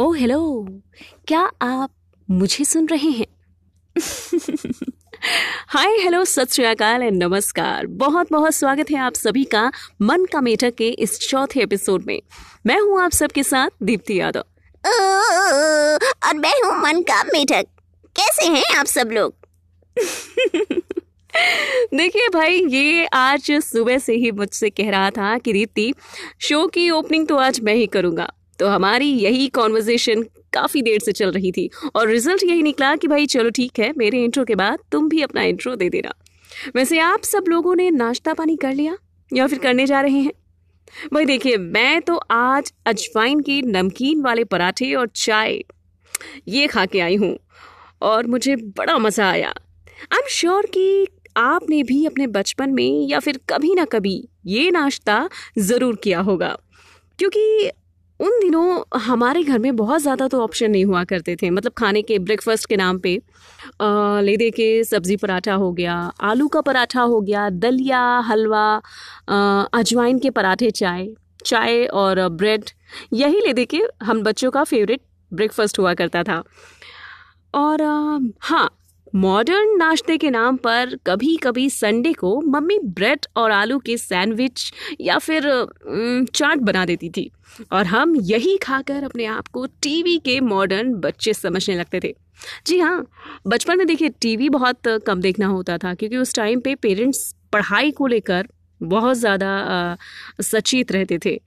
ओ hello. क्या आप मुझे सुन रहे हैं? हाय हेलो सत श्रीकाल एंड नमस्कार। बहुत बहुत स्वागत है आप सभी का मन का मेढक के इस चौथे एपिसोड में। मैं हूँ आप सबके साथ दीप्ति यादव। और मैं हूँ मन का मेढक कैसे हैं आप सब लोग? देखिए भाई ये आज सुबह से ही मुझसे कह रहा था कि दीप्ति शो की ओपनिंग तो आज मैं ही करूँगा। तो हमारी यही कॉन्वर्जेशन काफ़ी देर से चल रही थी और रिज़ल्ट यही निकला कि भाई चलो ठीक है, मेरे इंट्रो के बाद तुम भी अपना इंट्रो दे देना। वैसे आप सब लोगों ने नाश्ता पानी कर लिया या फिर करने जा रहे हैं? भाई देखिए, मैं तो आज अजवाइन के नमकीन वाले पराठे और चाय ये खा के आई हूँ और मुझे बड़ा मज़ा आया। आई एम श्योर कि आपने भी अपने बचपन में या फिर कभी ना कभी ये नाश्ता ज़रूर किया होगा, क्योंकि उन दिनों हमारे घर में बहुत ज़्यादा तो ऑप्शन नहीं हुआ करते थे। मतलब खाने के ब्रेकफास्ट के नाम पे ले दे के सब्ज़ी पराठा हो गया, आलू का पराठा हो गया, दलिया, हलवा अजवाइन के पराठे, चाय चाय और ब्रेड यही ले दे के हम बच्चों का फेवरेट ब्रेकफास्ट हुआ करता था। और हाँ मॉडर्न नाश्ते के नाम पर कभी कभी संडे को मम्मी ब्रेड और आलू के सैंडविच या फिर चाट बना देती थी। और हम यही खाकर अपने आप को टीवी के मॉडर्न बच्चे समझने लगते थे। जी हाँ बचपन में देखिए टीवी बहुत कम देखना होता था, क्योंकि उस टाइम पे पेरेंट्स पढ़ाई को लेकर बहुत ज़्यादा सचेत रहते थे।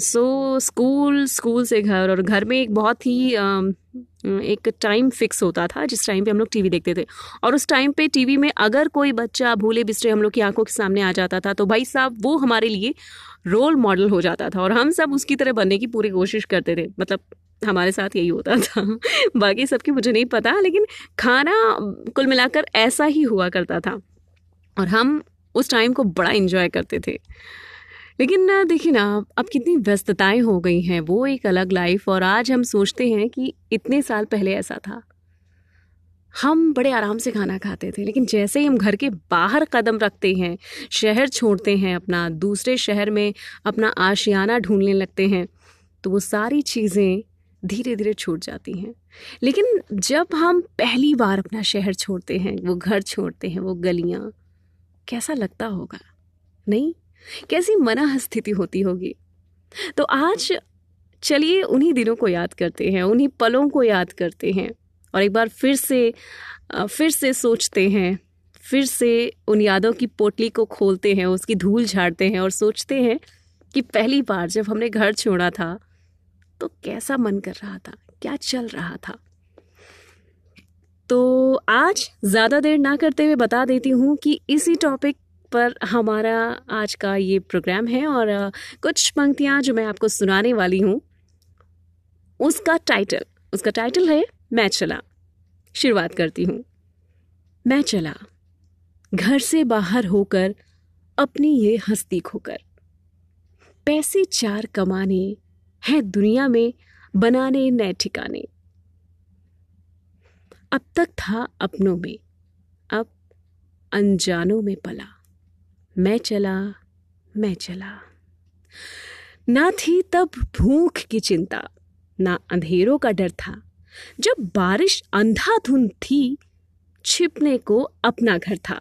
सो स्कूल स्कूल से घर और घर में एक बहुत ही एक टाइम फिक्स होता था, जिस टाइम पे हम लोग टीवी देखते थे। और उस टाइम पे टीवी में अगर कोई बच्चा भूले बिस्तरे हम लोग की आँखों के सामने आ जाता था तो भाई साहब वो हमारे लिए रोल मॉडल हो जाता था और हम सब उसकी तरह बनने की पूरी कोशिश करते थे। मतलब हमारे साथ यही होता था। बाकी सबकी मुझे नहीं पता, लेकिन खाना कुल मिलाकर ऐसा ही हुआ करता था। और हम उस टाइम को बड़ा इन्जॉय करते थे। लेकिन देखिए ना, अब कितनी व्यस्तताएँ हो गई हैं, वो एक अलग लाइफ और आज हम सोचते हैं कि इतने साल पहले ऐसा था। हम बड़े आराम से खाना खाते थे, लेकिन जैसे ही हम घर के बाहर कदम रखते हैं, शहर छोड़ते हैं, अपना दूसरे शहर में अपना आशियाना ढूँढने लगते हैं तो वो सारी चीज़ें धीरे धीरे छूट जाती हैं। लेकिन जब हम पहली बार अपना शहर छोड़ते हैं, वो घर छोड़ते हैं, वो गलियाँ कैसा लगता होगा? नहीं? कैसी मना स्थिति होती होगी? तो आज चलिए उन्हीं दिनों को याद करते हैं, उन्हीं पलों को याद करते हैं और एक बार फिर से फिर से सोचते हैं, फिर से उन यादों की पोटली को खोलते हैं, उसकी धूल झाड़ते हैं और सोचते हैं कि पहली बार जब हमने घर छोड़ा था तो कैसा मन कर रहा था, क्या चल रहा था। तो आज ज़्यादा देर ना करते हुए बता देती हूँ कि इसी टॉपिक पर हमारा आज का ये प्रोग्राम है और कुछ पंक्तियाँ जो मैं आपको सुनाने वाली हूँ। उसका टाइटल उसका टाइटल है मैं चला। शुरुआत करती हूँ। मैं चला। घर से बाहर होकर अपनी ये हस्ती खोकर। पैसे चार कमाने हैं दुनिया में, बनाने नए ठिकाने। अब तक था अपनों में, अब अनजानों में पला। मैं चला मैं चला। ना थी तब भूख की चिंता, ना अंधेरों का डर था। जब बारिश अंधाधुंध थी, छिपने को अपना घर था।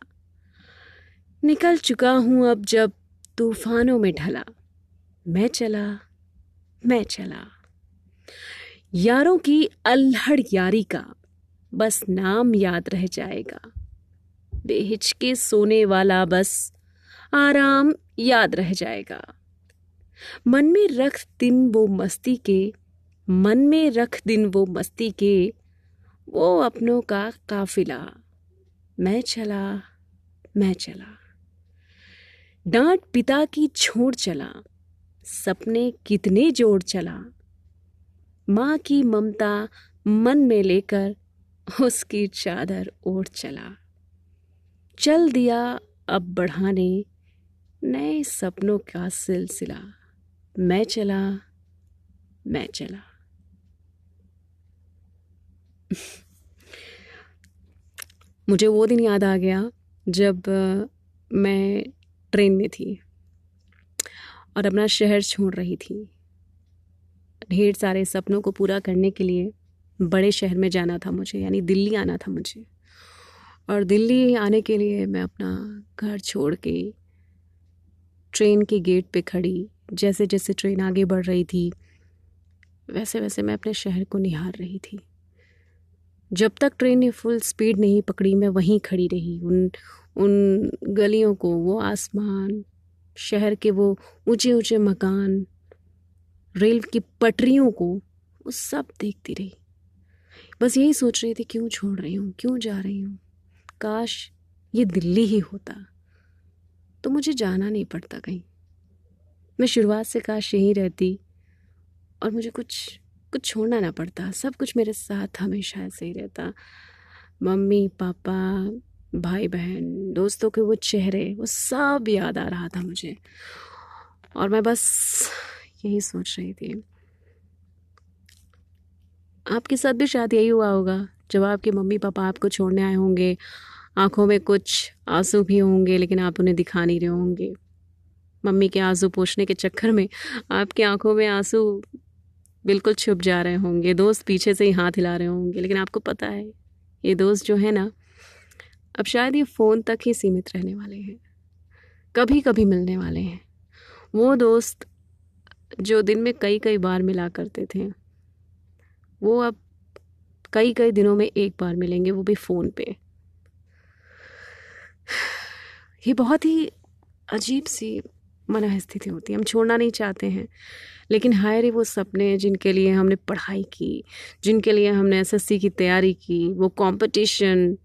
निकल चुका हूँ अब जब तूफानों में ढला। मैं चला मैं चला। यारों की अल्हड़ यारी का बस नाम याद रह जाएगा। बेहिचके सोने वाला बस आराम याद रह जाएगा। मन में रख दिन वो मस्ती के, मन में रख दिन वो मस्ती के, वो अपनों का काफिला। मैं चला मैं चला। डांट पिता की छोड़ चला, सपने कितने जोड़ चला। माँ की ममता मन में लेकर उसकी चादर ओढ़ चला। चल दिया अब बढ़ाने नए सपनों का सिलसिला। मैं चला मैं चला। मुझे वो दिन याद आ गया जब मैं ट्रेन में थी और अपना शहर छोड़ रही थी। ढेर सारे सपनों को पूरा करने के लिए बड़े शहर में जाना था मुझे, यानी दिल्ली आना था मुझे। और दिल्ली आने के लिए मैं अपना घर छोड़ के ट्रेन के गेट पे खड़ी, जैसे जैसे ट्रेन आगे बढ़ रही थी, वैसे वैसे मैं अपने शहर को निहार रही थी। जब तक ट्रेन ने फुल स्पीड नहीं पकड़ी, मैं वहीं खड़ी रही। उन उन गलियों को, वो आसमान, शहर के वो ऊँचे ऊँचे मकान, रेल की पटरियों को, वो सब देखती रही। बस यही सोच रही थी, क्यों छोड़ रही हूँ, क्यों जा रही हूँ? काश ये दिल्ली ही होता। तो मुझे जाना नहीं पड़ता कहीं। मैं शुरुआत से काश यहीं रहती और मुझे कुछ कुछ छोड़ना ना पड़ता। सब कुछ मेरे साथ हमेशा ऐसे ही रहता। मम्मी, पापा भाई बहन दोस्तों के वो चेहरे, वो सब याद आ रहा था मुझे। और मैं बस यही सोच रही थी। आपके साथ भी शायद यही हुआ होगा, जब आपके मम्मी पापा आपको छोड़ने आए होंगे। आँखों में कुछ आँसू भी होंगे, लेकिन आप उन्हें दिखा नहीं रहे होंगे। मम्मी के आँसू पोछने के चक्कर में आपकी आँखों में आँसू बिल्कुल छुप जा रहे होंगे, दोस्त पीछे से ही हाथ हिला रहे होंगे। लेकिन आपको पता है, ये दोस्त जो है ना, अब शायद ये फ़ोन तक ही सीमित रहने वाले हैं। कभी कभी मिलने वाले हैं। वो दोस्त जो दिन में कई कई बार मिला करते थे। वो अब कई कई दिनों में एक बार मिलेंगे, वो भी फ़ोन पे। ये बहुत ही अजीब सी मन स्थिति होती है। हम छोड़ना नहीं चाहते हैं। लेकिन हाय रे वो सपने जिनके लिए हमने पढ़ाई की, जिनके लिए हमने एसएससी की तैयारी की। वो कंपटीशन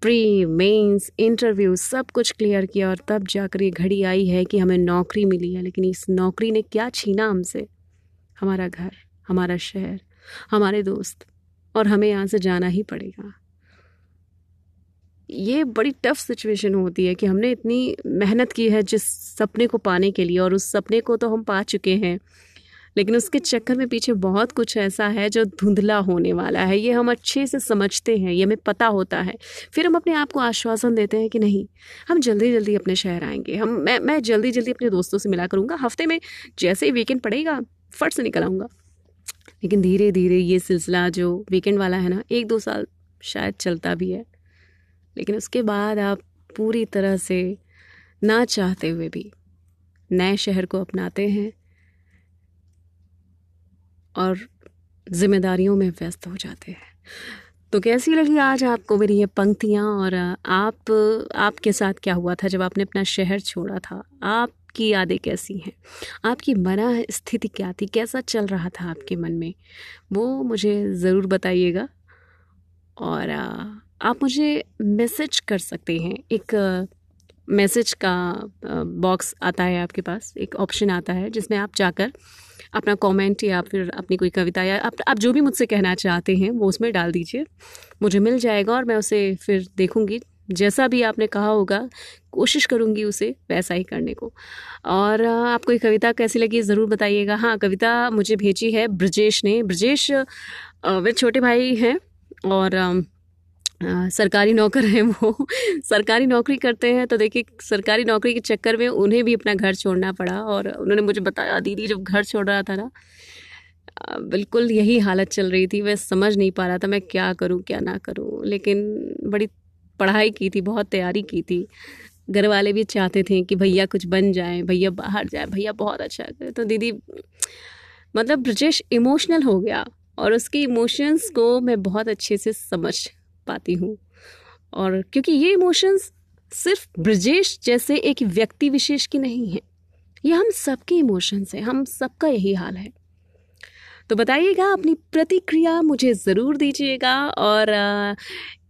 प्री मेंस इंटरव्यू सब कुछ क्लियर किया और तब जाकर ये घड़ी आई है कि हमें नौकरी मिली है। लेकिन इस नौकरी ने क्या छीना हमसे? हमारा घर, हमारा शहर हमारे दोस्त, और हमें यहाँ से जाना ही पड़ेगा। ये बड़ी टफ सिचुएशन होती है कि हमने इतनी मेहनत की है जिस सपने को पाने के लिए, और उस सपने को तो हम पा चुके हैं। लेकिन उसके चक्कर में पीछे बहुत कुछ ऐसा है जो धुंधला होने वाला है। ये हम अच्छे से समझते हैं, ये हमें पता होता है। फिर हम अपने आप को आश्वासन देते हैं कि नहीं, हम जल्दी जल्दी अपने शहर आएँगे। हम, मैं मैं जल्दी जल्दी अपने दोस्तों से मिला करूँगा। हफ़्ते में जैसे ही वीकेंड पड़ेगा, फट से निकल आऊँगा। लेकिन धीरे धीरे ये सिलसिला जो वीकेंड वाला है ना, एक दो साल शायद चलता भी है। लेकिन उसके बाद आप पूरी तरह से ना चाहते हुए भी नए शहर को अपनाते हैं और ज़िम्मेदारियों में व्यस्त हो जाते हैं। तो कैसी लगी आज आपको मेरी ये पंक्तियाँ और आप, आपके साथ क्या हुआ था जब आपने अपना शहर छोड़ा था? आपकी यादें कैसी हैं? आपकी मना स्थिति क्या थी? कैसा चल रहा था आपके मन में? वो मुझे ज़रूर बताइएगा। और आप मुझे मैसेज कर सकते हैं। एक मैसेज का बॉक्स आता है आपके पास। एक ऑप्शन आता है जिसमें आप जाकर अपना कमेंट या फिर अपनी कोई कविता या आप, आप जो भी मुझसे कहना चाहते हैं वो उसमें डाल दीजिए। मुझे मिल जाएगा और मैं उसे फिर देखूँगी। जैसा भी आपने कहा होगा, कोशिश करूँगी उसे वैसा ही करने को। और आपको ये कविता कैसी लगी ज़रूर बताइएगा। हाँ कविता मुझे भेजी है ब्रजेश ने। ब्रजेश वे छोटे भाई हैं और सरकारी नौकर हैं वो। सरकारी नौकरी करते हैं तो देखिए, सरकारी नौकरी के चक्कर में उन्हें भी अपना घर छोड़ना पड़ा और उन्होंने मुझे बताया, दीदी जब घर छोड़ रहा था ना बिल्कुल यही हालत चल रही थी। मैं समझ नहीं पा रहा था मैं क्या करूँ, क्या ना करूँ। लेकिन बड़ी पढ़ाई की थी, बहुत तैयारी की थी। घर वाले भी चाहते थे कि भैया कुछ बन जाए, भैया बाहर जाए, भैया बहुत अच्छा करे। तो दीदी मतलब ब्रजेश इमोशनल हो गया और उसके इमोशंस को मैं बहुत अच्छे से समझ पाती हूँ। और क्योंकि ये इमोशंस सिर्फ़ ब्रजेश जैसे एक व्यक्ति विशेष की नहीं है, ये हम सबके इमोशंस हैं, हम सबका यही हाल है। तो बताइएगा, अपनी प्रतिक्रिया मुझे ज़रूर दीजिएगा और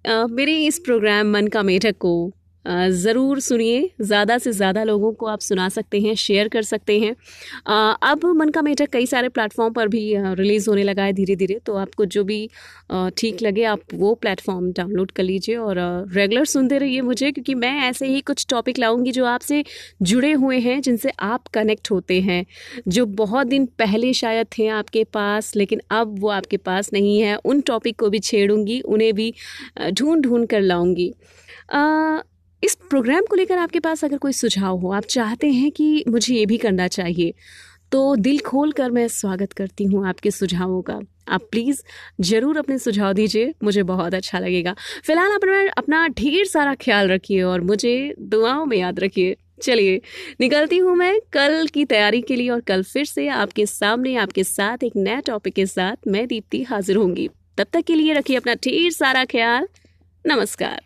मेरे इस प्रोग्राम मन का मेढक को ज़रूर सुनिए। ज़्यादा से ज़्यादा लोगों को आप सुना सकते हैं शेयर कर सकते हैं। अब मन का मेढक कई सारे प्लेटफॉर्म पर भी रिलीज़ होने लगा है धीरे धीरे तो आपको जो भी ठीक लगे, आप वो प्लेटफॉर्म डाउनलोड कर लीजिए और रेगुलर सुनते रहिए मुझे, क्योंकि मैं ऐसे ही कुछ टॉपिक लाऊँगी जो आपसे जुड़े हुए हैं, जिनसे आप कनेक्ट होते हैं। जो बहुत दिन पहले शायद थे आपके पास, लेकिन अब वो आपके पास नहीं है। उन टॉपिक को भी छेड़ूँगी, उन्हें भी ढूंढ ढूंढ कर लाऊँगी। इस प्रोग्राम को लेकर आपके पास अगर कोई सुझाव हो, आप चाहते हैं कि मुझे ये भी करना चाहिए तो दिल खोल कर मैं स्वागत करती हूँ आपके सुझावों का। आप प्लीज़ ज़रूर अपने सुझाव दीजिए, मुझे बहुत अच्छा लगेगा। फ़िलहाल अपना अपना ढेर सारा ख्याल रखिए और मुझे दुआओं में याद रखिए। चलिए, निकलती हूँ मैं कल की तैयारी के लिए और कल फिर से आपके सामने, आपके साथ एक नया टॉपिक के साथ मैं दीप्ति हाजिर होंगी। तब तक के लिए रखिए अपना ढेर सारा ख्याल। नमस्कार।